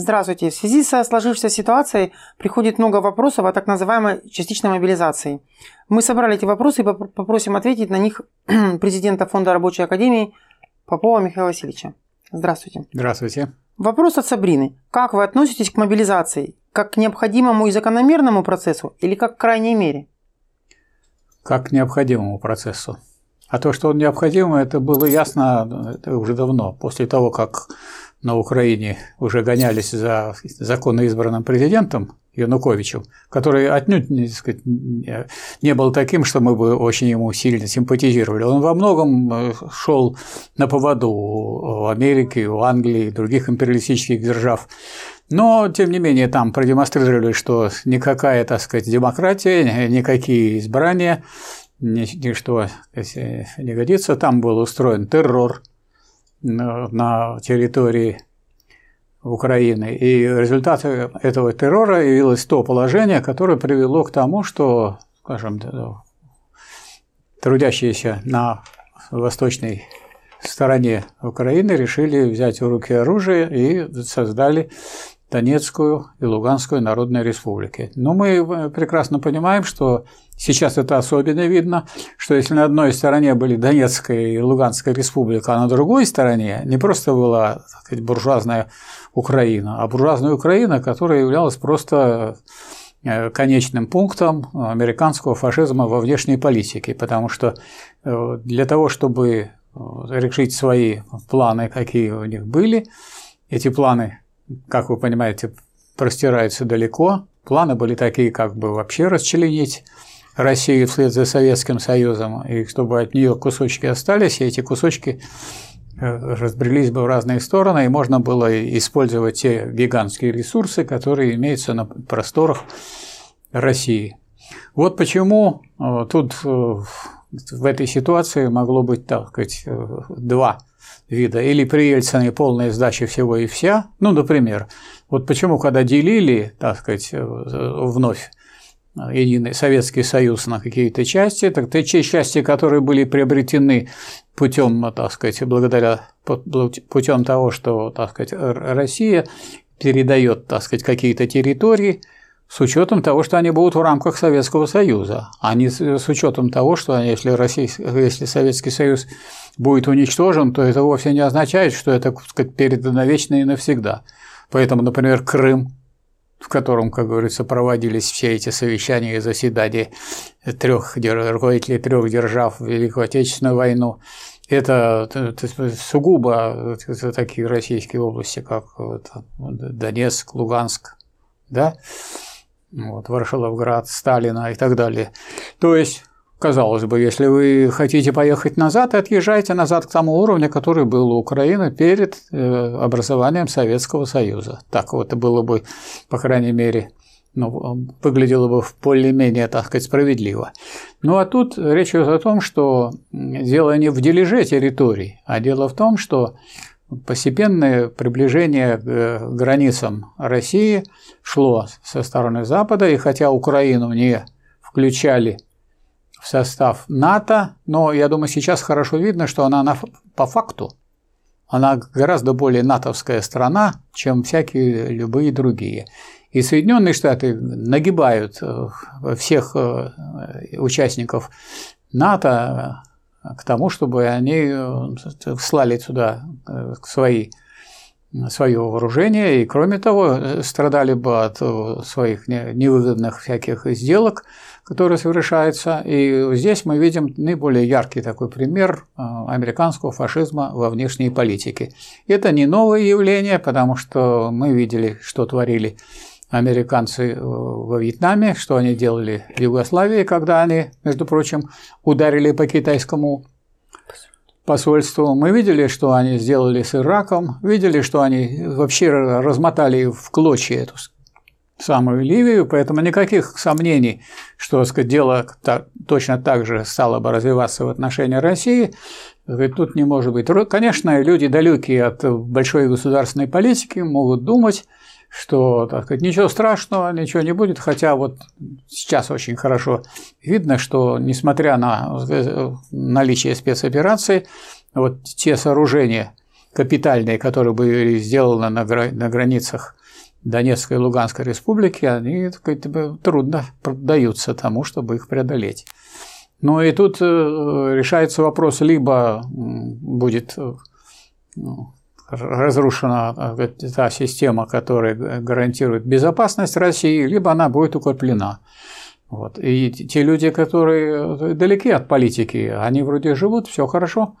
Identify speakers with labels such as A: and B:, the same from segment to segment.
A: Здравствуйте. В связи со сложившейся ситуацией приходит много вопросов о так называемой частичной мобилизации. Мы собрали эти вопросы и попросим ответить на них президента Фонда рабочей академии Попова Михаила Васильевича. Здравствуйте.
B: Здравствуйте.
A: Вопрос от Сабрины. Как вы относитесь к мобилизации? Как к необходимому и закономерному процессу или как к крайней мере?
B: Как к необходимому процессу. А то, что он необходим, это было ясно это уже давно, после того, как на Украине уже гонялись за законно избранным президентом Януковичем, который отнюдь не, сказать, не был таким, что мы бы очень ему сильно симпатизировали. Он во многом э, шел на поводу у Америки, у Англии других империалистических держав. Но, тем не менее, там продемонстрировали, что никакая, так сказать, демократия, никакие избрания, ничто не годится. Там был устроен террор на территории Украины. И результатом этого террора явилось то положение, которое привело к тому, что, скажем, трудящиеся на восточной стороне Украины решили взять в руки оружие и создали Донецкую и Луганскую народные республики. Но мы прекрасно понимаем, что сейчас это особенно видно, что если на одной стороне были Донецкая и Луганская республика, а на другой стороне не просто была так сказать, буржуазная Украина, а буржуазная Украина, которая являлась просто э, конечным пунктом американского фашизма во внешней политике, потому что э, для того, чтобы э, решить свои планы, какие у них были, эти планы как вы понимаете, простирается далеко. Планы были такие, как бы вообще расчленить Россию вслед за Советским Союзом, и чтобы от нее кусочки остались, и эти кусочки э, разбрелись бы в разные стороны, и можно было использовать те гигантские ресурсы, которые имеются на просторах России. Вот почему э, тут э, в этой ситуации могло быть, так сказать, два вида, или при Ельцине полная сдача всего и вся, ну, например, вот почему, когда делили, так сказать, э, вновь единый Советский Союз на какие-то части, так те части, которые были приобретены путем, так сказать, благодаря путем того, что, так сказать, Россия передает, так сказать, какие-то территории, с учетом того, что они будут в рамках Советского Союза, а не с учетом того, что если, Россия, если Советский Союз будет уничтожен, то это вовсе не означает, что это сказать, передано вечно и навсегда. Поэтому, например, Крым, в котором, как говорится, проводились все эти совещания и заседания трех руководителей трех держав в Великую Отечественную войну, это, сугубо такие российские области, как Донецк, Луганск, да, вот, Варшаловград, Сталина и так далее. То есть, казалось бы, если вы хотите поехать назад, отъезжайте назад к тому уровню, который был у Украины перед э, образованием Советского Союза. Так вот, это было бы, по крайней мере, ну, выглядело бы более-менее, так сказать, справедливо. Ну а тут речь идет о том, что дело не в дележе территорий, а дело в том, что постепенное приближение к э, границам России шло со стороны Запада, и хотя Украину не включали в состав НАТО, но я думаю, сейчас хорошо видно, что она по факту она гораздо более натовская страна, чем всякие любые другие. И Соединенные Штаты нагибают э, всех э, участников НАТО к тому, чтобы они э, слали сюда э, свои свое вооружение и, кроме того, э, страдали бы от своих невыгодных всяких сделок, которые совершаются. И здесь мы видим наиболее яркий такой пример американского фашизма во внешней политике. Это не новое явление, потому что мы видели, что творили американцы э, во Вьетнаме, что они делали в Югославии, когда они, между прочим, ударили по китайскому посольству. Мы видели, что они сделали с Ираком, видели, что они вообще размотали в клочья эту самую Ливию, поэтому никаких сомнений, что сказать, дело точно так же стало бы развиваться в отношении России, тут не может быть. Конечно, люди далекие от большой государственной политики могут думать, что, так сказать, ничего страшного, ничего не будет, хотя вот сейчас очень хорошо видно, что несмотря на наличие спецопераций, вот те сооружения капитальные, которые были сделаны на, границах Донецкой и Луганской республики, они сказать, трудно поддаются тому, чтобы их преодолеть. Ну и тут решается вопрос, либо будет ну, разрушена та система, которая гарантирует безопасность России, либо она будет укреплена. Вот. И те люди, которые далеки от политики, они вроде живут, все хорошо,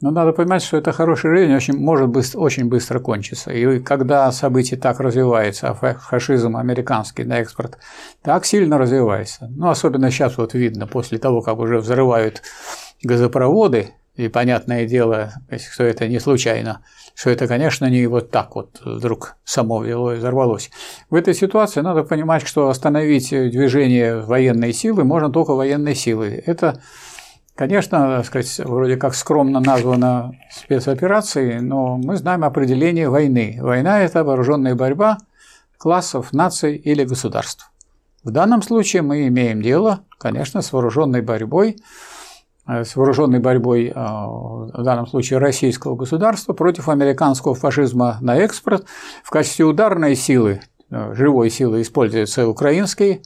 B: но надо понимать, что это хорошая жизнь очень, может быстро, очень быстро кончиться. И когда события так развиваются, а фашизм американский на экспорт так сильно развивается, ну, особенно сейчас вот видно, после того, как уже взрывают газопроводы, и понятное дело, что это не случайно, что это, конечно, не вот так вот вдруг само вело и взорвалось. В этой ситуации надо понимать, что остановить движение военной силы можно только военной силой. Это, конечно, сказать, вроде как скромно названо спецоперацией, но мы знаем определение войны. Война – это вооруженная борьба классов, наций или государств. В данном случае мы имеем дело, конечно, с вооруженной борьбой с вооруженной борьбой, э, в данном случае российского государства, против американского фашизма на экспорт. В качестве ударной силы, э, живой силы используются украинские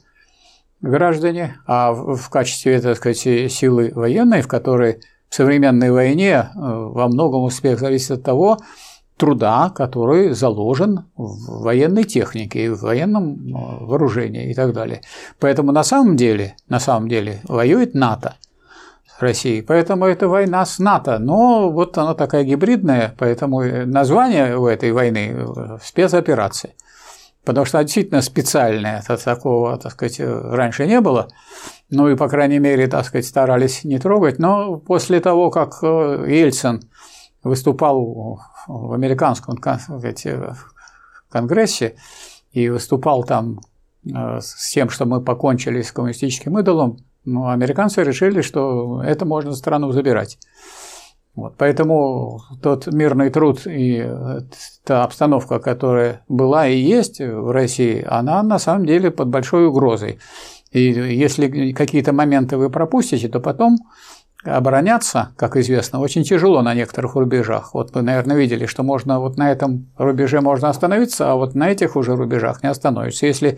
B: граждане, а в качестве, так сказать, силы военной, в которой в современной войне во многом успех зависит от того, труда, который заложен в военной технике, в военном вооружении и так далее. Поэтому на самом деле, на самом деле воюет НАТО – России. Поэтому это война с НАТО. Но вот она такая гибридная, поэтому название у этой войны – спецоперация. Потому что действительно специальная, такого, так сказать, раньше не было. Ну и, по крайней мере, так сказать, старались не трогать. Но после того, как э, Ельцин выступал в американском конгрессе и выступал там э, с тем, что мы покончили с коммунистическим идолом, но американцы решили, что это можно страну забирать. Вот, поэтому тот мирный труд и та обстановка, которая была и есть в России, она на самом деле под большой угрозой. И если какие-то моменты вы пропустите, то потом обороняться, как известно, очень тяжело на некоторых рубежах. Вот вы, наверное, видели, что можно вот на этом рубеже можно остановиться, а вот на этих уже рубежах не остановишься. Если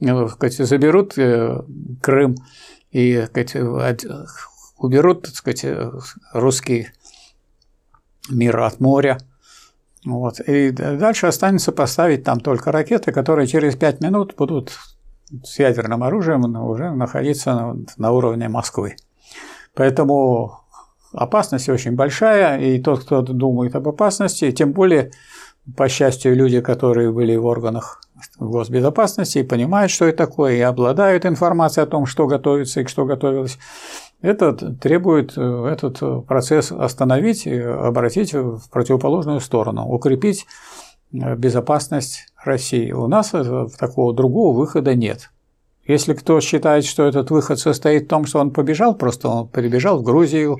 B: ну, сказать, заберут э, Крым и сказать, уберут так сказать, русский мир от моря. Вот. И дальше останется поставить там только ракеты, которые через 5 минут будут с ядерным оружием уже находиться на, на уровне Москвы. Поэтому опасность очень большая, и тот, кто думает об опасности, тем более, по счастью, люди, которые были в органах госбезопасности и понимают, что это такое, и обладают информацией о том, что готовится и что готовилось. Это требует э, этот процесс остановить и обратить в противоположную сторону, укрепить э, безопасность России. У нас такого другого выхода нет. Если кто считает, что этот выход состоит в том, что он побежал, просто он перебежал в Грузию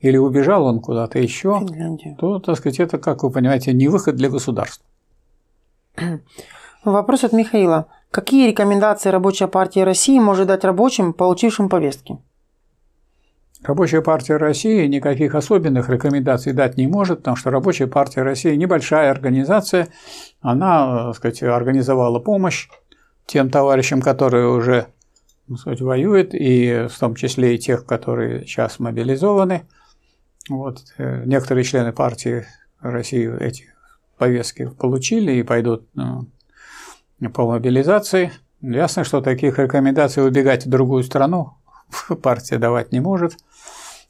B: или убежал он куда-то еще, то, так сказать, это, как вы понимаете, не выход для государства.
A: Вопрос от Михаила. Какие рекомендации Рабочая партия России может дать рабочим, получившим повестки?
B: Рабочая партия России никаких особенных рекомендаций дать не может, потому что Рабочая партия России небольшая организация, она, так сказать, организовала помощь тем товарищам, которые уже так сказать, воюют, и в том числе и тех, которые сейчас мобилизованы. Вот. Э, некоторые члены партии России эти повестки получили и пойдут ну, по мобилизации. Ясно, что таких рекомендаций убегать в другую страну партия давать не может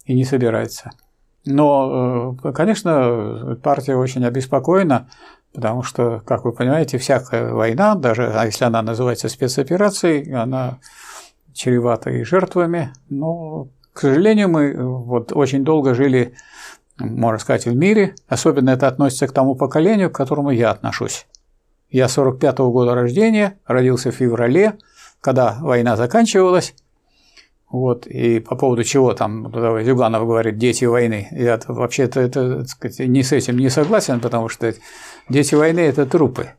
B: и не собирается. Но, э, конечно, партия очень обеспокоена, потому что, как вы понимаете, всякая война, даже если она называется спецоперацией, она чревата и жертвами. Но, к сожалению, мы вот очень долго жили, можно сказать, в мире. Особенно это относится к тому поколению, к которому я отношусь. Я 45-го года рождения, родился в феврале, когда война заканчивалась. Вот, и по поводу чего там Зюганов говорит «дети войны». Я вообще-то это, сказать, не с этим не согласен, потому что дети войны – это трупы.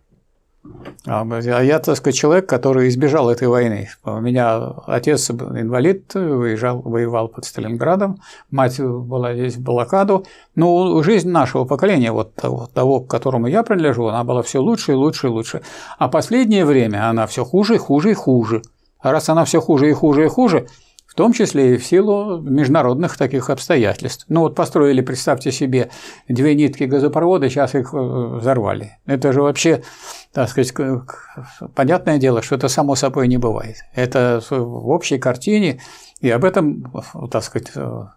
B: А, а я, так сказать, человек, который избежал этой войны. У меня отец инвалид, выезжал, воевал под Сталинградом, мать была здесь в блокаду. Но жизнь нашего поколения, вот того, того, к которому я принадлежу, она была все лучше и лучше и лучше. А последнее время она все хуже и хуже и хуже. А раз она все хуже и хуже и хуже, том числе и в силу международных таких обстоятельств. Ну вот построили, представьте себе, две нитки газопровода, сейчас их э, взорвали. Это же вообще так сказать, понятное дело, что это само собой не бывает. Это в общей картине, и об этом, так сказать,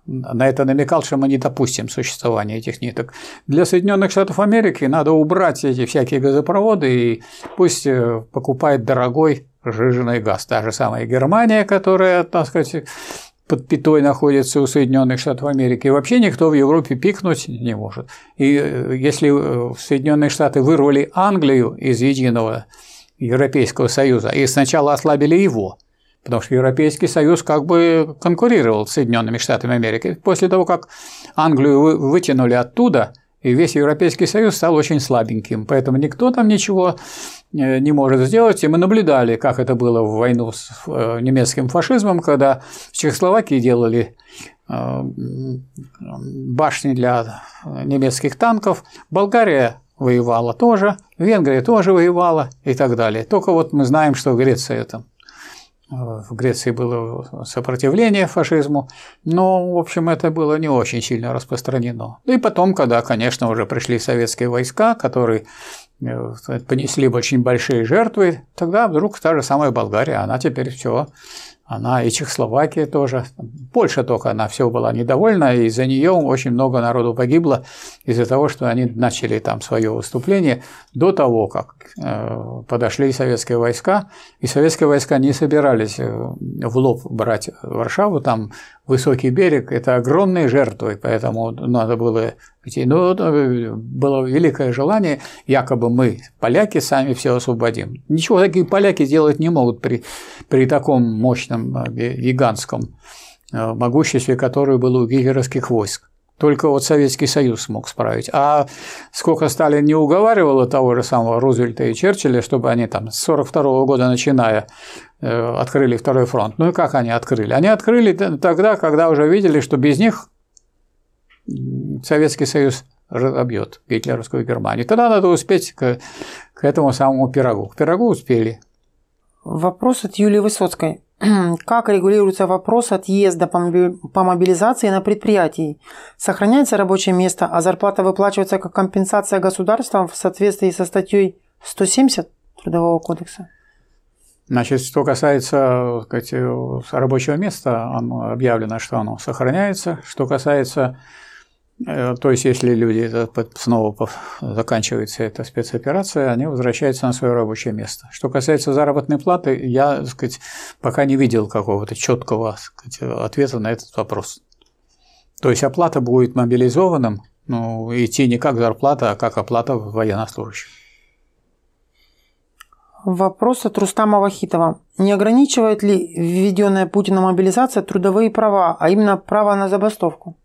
B: на это намекал, что мы не допустим существования этих ниток. Для Соединенных Штатов Америки надо убрать эти всякие газопроводы и пусть э, покупает дорогой сжиженный газ. Та же самая Германия, которая, так сказать, под пятой находится у Соединенных Штатов Америки, и вообще никто в Европе пикнуть не может. И э, если э, Соединенные Штаты вырвали Англию из единого Европейского Союза и сначала ослабили его, потому что Европейский Союз как бы конкурировал с Соединенными Штатами Америки. После того, как Англию вытянули оттуда, и весь Европейский Союз стал очень слабеньким, поэтому никто там ничего не может сделать. И мы наблюдали, как это было в войну с э, немецким фашизмом, когда в Чехословакии делали э, башни для немецких танков. Болгария воевала тоже, Венгрия тоже воевала и так далее. Только вот мы знаем, что Греция это в Греции было сопротивление фашизму, но, в общем, это было не очень сильно распространено. И потом, когда, конечно, уже пришли советские войска, которые э, понесли очень большие жертвы, тогда вдруг та же самая Болгария, она теперь все она и Чехословакия тоже. Польша только, она все была недовольна, и из-за нее очень много народу погибло из-за того, что они начали там свое выступление до того, как э, подошли советские войска, и советские войска не собирались э, в лоб брать Варшаву, там высокий берег – это огромные жертвы, поэтому надо было идти. Ну, было великое желание, якобы мы, поляки, сами все освободим. Ничего такие поляки делать не могут при, при таком мощном, э, гигантском э, могуществе, которое было у гитлеровских войск. Только вот Советский Союз смог справить. А сколько Сталин не уговаривал того же самого Рузвельта и Черчилля, чтобы они там с 1942 года начиная э, открыли второй фронт. Ну и как они открыли? Они открыли тогда, когда уже видели, что без них Советский Союз разобьет гитлеровскую Германию. Тогда надо успеть к, к этому самому пирогу. К пирогу успели.
A: Вопрос от Юлии Высоцкой. как регулируется вопрос отъезда по мобилизации на предприятии. Сохраняется рабочее место, а зарплата выплачивается как компенсация государством в соответствии со статьей 170 Трудового кодекса?
B: Значит, что касается сказать, рабочего места, оно объявлено, что оно сохраняется. Что касается Э, то есть, если люди снова заканчивается эта спецоперация, они возвращаются на свое рабочее место. Что касается заработной платы, я так сказать, пока не видел какого-то четкого сказать, ответа на этот вопрос. То есть оплата будет мобилизованным, ну, идти не как зарплата, а как оплата военнослужащих.
A: Вопрос от Рустама Вахитова. Не ограничивает ли введенная Путина мобилизация трудовые права, а именно право на забастовку?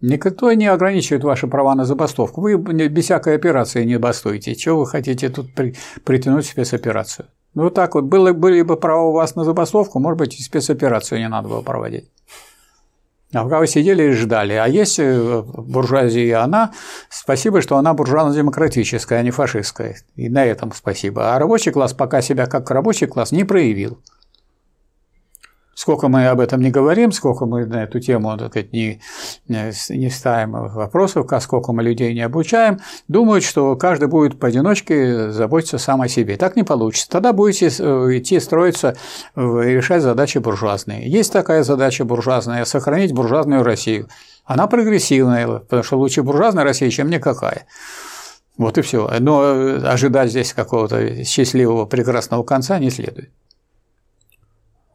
B: Никто не ограничивает ваши права на забастовку. Вы без всякой операции не бастуете. Чего вы хотите тут при, притянуть спецоперацию? Ну, вот так вот. Было, были бы права у вас на забастовку, может быть, и спецоперацию не надо было проводить. А пока вы сидели и ждали. А есть э, буржуазия, она, спасибо, что она буржуазно-демократическая, а не фашистская. И на этом спасибо. А рабочий класс пока себя как рабочий класс не проявил. Сколько мы об этом не говорим, сколько мы на эту тему так сказать, не, не ставим вопросов, сколько мы людей не обучаем, думают, что каждый будет поодиночке заботиться сам о себе. Так не получится. Тогда будете э, идти строиться, решать задачи буржуазные. Есть такая задача буржуазная – сохранить буржуазную Россию. Она прогрессивная, потому что лучше буржуазная Россия, чем никакая. Вот и все. Но ожидать здесь какого-то счастливого, прекрасного конца не следует.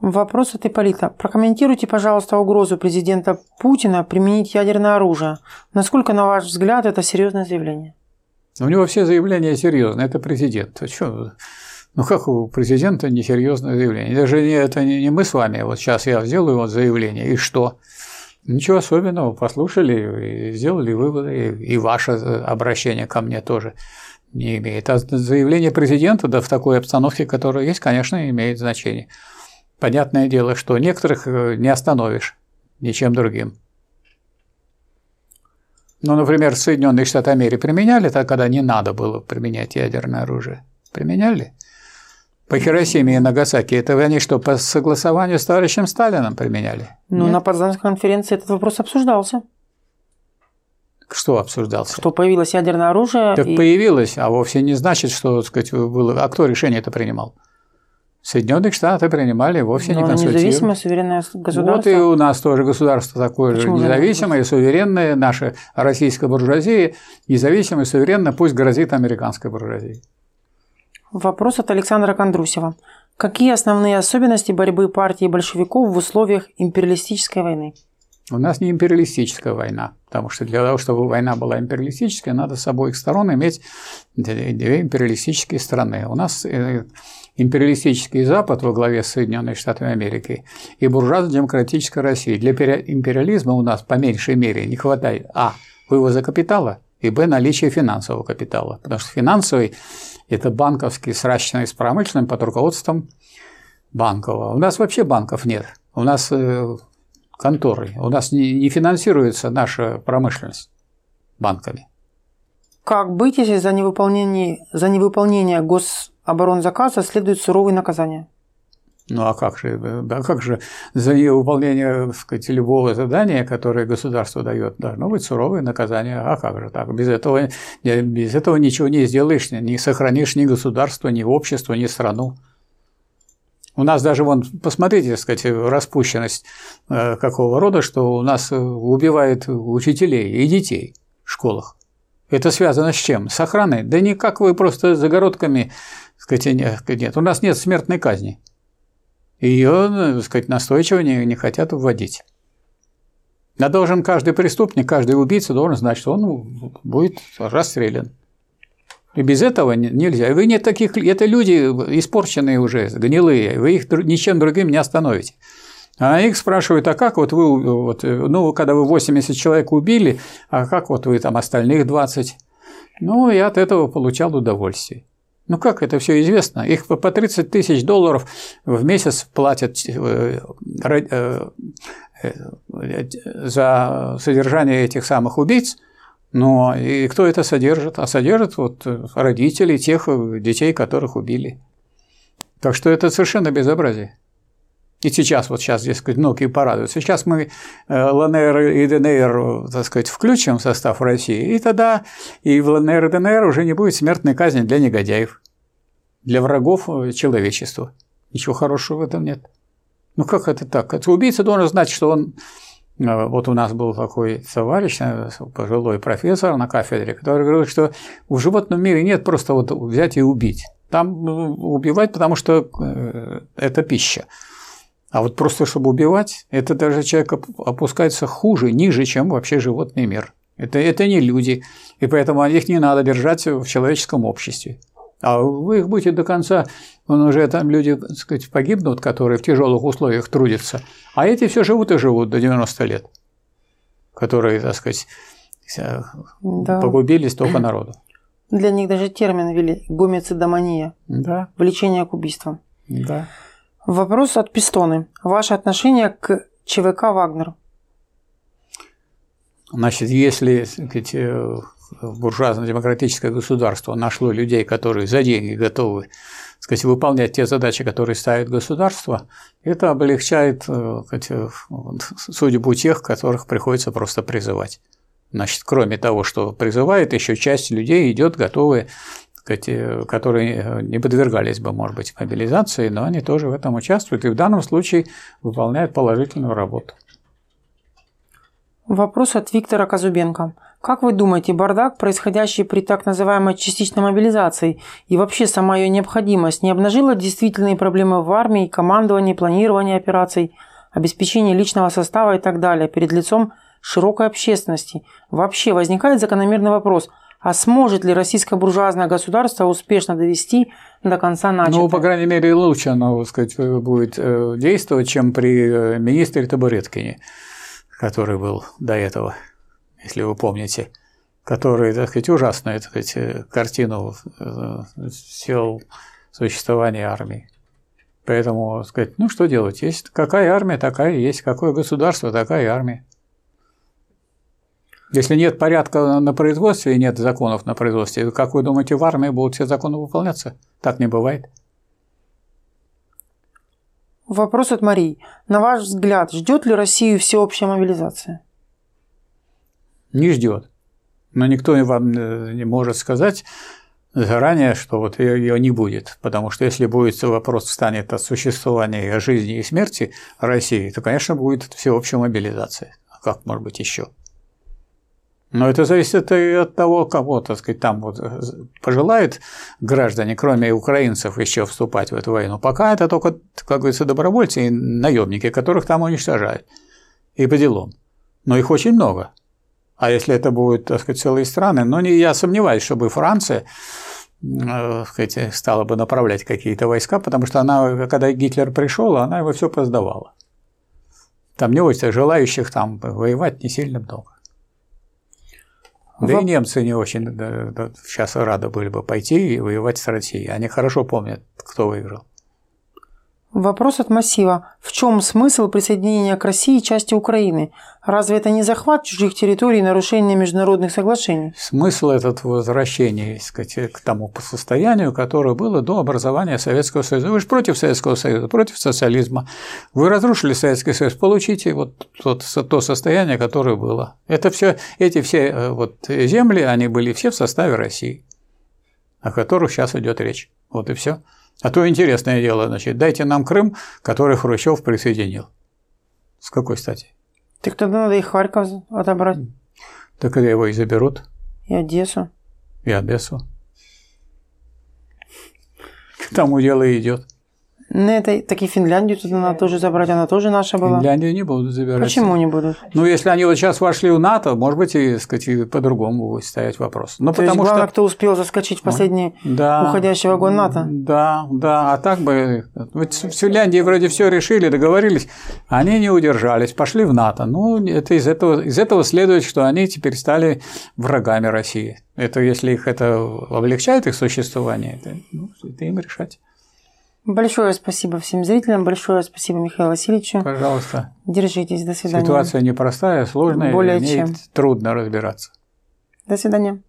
A: Вопрос от Ипполита. Прокомментируйте, пожалуйста, угрозу президента Путина применить ядерное оружие. Насколько, на ваш взгляд, это серьезное заявление?
B: У него все заявления серьезные. Это президент. А что? Ну как у президента несерьезное заявление? Даже не, это не мы с вами. Вот сейчас я сделаю вот заявление, и что? Ничего особенного, послушали и сделали выводы, и ваше обращение ко мне тоже Не имеет. А заявление президента да, в такой обстановке, которая есть, конечно, имеет значение. Понятное дело, что некоторых э, не остановишь ничем другим. Ну, например, Соединенные Штаты Америки применяли так, когда не надо было применять ядерное оружие. Применяли? По Хиросиме и Нагасаки. Это они что, по согласованию с товарищем Сталином применяли?
A: Ну, Нет? на Потсдамской конференции этот вопрос обсуждался.
B: Что обсуждался?
A: Что появилось ядерное оружие.
B: Так и... появилось, а вовсе не значит, что, так сказать, было. А кто решение это принимал? Соединенные Штаты принимали вовсе Но не консультируя.
A: независимое суверенное государство.
B: Вот и у нас тоже государство такое Почему же независимое, суверенное, наша российская буржуазия, независимое, суверенное, пусть грозит американской буржуазии.
A: Вопрос от Александра Кондрусева. Какие основные особенности борьбы партии большевиков в условиях империалистической войны?
B: У нас не империалистическая война, потому что для того, чтобы война была империалистическая, надо с обоих сторон иметь две империалистические страны. У нас э, империалистический Запад во главе с Соединенными Штатами Америки и буржуазно-демократическая Россия. Для империализма у нас по меньшей мере не хватает а. вывоза капитала и б. наличия финансового капитала. Потому что финансовый – это банковский, сращенный с промышленным под руководством банкового. У нас вообще банков нет. У нас э, конторы. У нас не, финансируется наша промышленность банками.
A: Как быть, если за невыполнение, за невыполнение гособоронзаказа следует суровые наказания?
B: Ну а как же, да, как же за невыполнение сказать, любого задания, которое государство дает, должно быть суровое наказание. А как же так? Без этого, без этого ничего не сделаешь, не сохранишь ни государство, ни общество, ни страну. У нас даже, вон, посмотрите, так сказать, распущенность э, какого рода, что у нас э, убивают учителей и детей в школах. Это связано с чем? С охраной? Да никак вы просто загородками, сказать, нет. У нас нет смертной казни. Ее, э, так сказать, настойчиво не, не хотят вводить. А должен каждый преступник, каждый убийца должен знать, что он будет расстрелян. И без этого нельзя. Вы не таких, это люди испорченные уже, гнилые, вы их ничем другим не остановите. А их спрашивают, а как вот вы, вот, ну, когда вы 80 человек убили, а как вот вы там остальных 20? Ну, я от этого получал удовольствие. Ну как это все известно? Их по 30 тысяч долларов в месяц платят э, э, э, за содержание этих самых убийц – но и кто это содержит? А содержит вот родители тех детей, которых убили. Так что это совершенно безобразие. И сейчас, вот сейчас, дескать, многие порадуются. Сейчас мы э, ЛНР и ДНР, так сказать, включим в состав России, и тогда и в ЛНР и ДНР уже не будет смертной казни для негодяев, для врагов э, человечества. Ничего хорошего в этом нет. Ну как это так? Это убийца должен знать, что он Э, вот у нас был такой товарищ, пожилой профессор на кафедре, который говорил, что в животном мире нет просто вот взять и убить. Там убивать, потому что это пища. А вот просто чтобы убивать, это даже человек опускается хуже, ниже, чем вообще животный мир. Это, это не люди, и поэтому их не надо держать в человеческом обществе. А вы их будете до конца, он уже там люди, так сказать, погибнут, которые в тяжелых условиях трудятся, а эти все живут и живут до 90 лет, которые, так сказать, да. погубили столько народу.
A: Для них даже термин ввели – гомицидомания.
B: Да.
A: Влечение к убийствам.
B: Да.
A: Вопрос от Пистоны. Ваше отношение к ЧВК «Вагнер»?
B: Значит, если сказать, э, буржуазно-демократическое государство нашло людей, которые за деньги готовы сказать, выполнять те задачи, которые ставит государство, это облегчает э, сказать, судьбу тех, которых приходится просто призывать. Значит, кроме того, что призывает, еще часть людей идет готовые, сказать, э, которые не подвергались бы, может быть, мобилизации, но они тоже в этом участвуют и в данном случае выполняют положительную работу.
A: Вопрос от Виктора Казубенко. Как вы думаете, бардак, происходящий при так называемой частичной мобилизации и вообще сама ее необходимость, не обнажила действительные проблемы в армии, командовании, планировании операций, обеспечении личного состава и так далее перед лицом широкой общественности? Вообще возникает закономерный вопрос – а сможет ли российское буржуазное государство успешно довести до конца начатое?
B: Ну, по крайней мере, лучше оно сказать, будет э, действовать, чем при э, министре Табуреткине, который был до этого если вы помните, который, так сказать, ужасную сказать, картину сделал существование армии. Поэтому сказать, ну что делать? Есть какая армия, такая есть. Какое государство, такая армия. Если нет порядка на производстве и нет законов на производстве, как вы думаете, в армии будут все законы выполняться? Так не бывает.
A: Вопрос от Марии. На ваш взгляд, ждет ли Россию всеобщая мобилизация?
B: Не ждет. Но никто вам не может сказать, заранее, что вот ее не будет. Потому что если будет вопрос встанет о существовании, жизни и смерти России, то, конечно, будет всеобщая мобилизация. А как может быть еще? Но это зависит и от того, кого, так сказать, там вот пожелают граждане, кроме украинцев, еще вступать в эту войну. Пока это только, как говорится, добровольцы и наемники, которых там уничтожают. И по делам. Но их очень много. А если это будут, так сказать, целые страны, но не, я сомневаюсь, чтобы Франция э, сказать, стала бы направлять какие-то войска, потому что она, когда Гитлер пришел, она его все поздавала. Там не очень желающих там воевать не сильно много. Да Воп... и немцы не очень да, сейчас рады были бы пойти и воевать с Россией. Они хорошо помнят, кто выиграл.
A: Вопрос от массива. В чем смысл присоединения к России части Украины? Разве это не захват чужих территорий и нарушение международных соглашений?
B: Смысл этот возвращения к тому состоянию, которое было до образования Советского Союза. Вы же против Советского Союза, против социализма. Вы разрушили Советский Союз, получите вот тот, то состояние, которое было. Это все, эти все э, вот земли, они были все в составе России, о которых сейчас идет речь. Вот и все. А то интересное дело, значит, дайте нам Крым, который Хрущев присоединил. С какой стати?
A: Так тогда надо и Харьков отобрать.
B: Так когда его и заберут.
A: И Одессу.
B: И Одессу. К тому дело и идет.
A: Ну, это, так и Финляндию туда надо тоже забрать, она тоже наша была.
B: Финляндию не будут забирать.
A: Почему не будут?
B: Ну, если они вот сейчас вошли в НАТО, может быть, и, сказать, и по-другому будет стоять вопрос.
A: Но То потому есть, главное, что... кто успел заскочить в последний да, уходящий вагон НАТО?
B: Да, да, а так бы... Вот в Финляндии вроде все решили, договорились, они не удержались, пошли в НАТО. Ну, это из этого, из этого следует, что они теперь стали врагами России. Это если их это облегчает их существование, это, ну, это им решать.
A: Большое спасибо всем зрителям, большое спасибо Михаилу Васильевичу.
B: Пожалуйста.
A: Держитесь, до свидания.
B: Ситуация непростая, сложная, Более чем. трудно разбираться.
A: До свидания.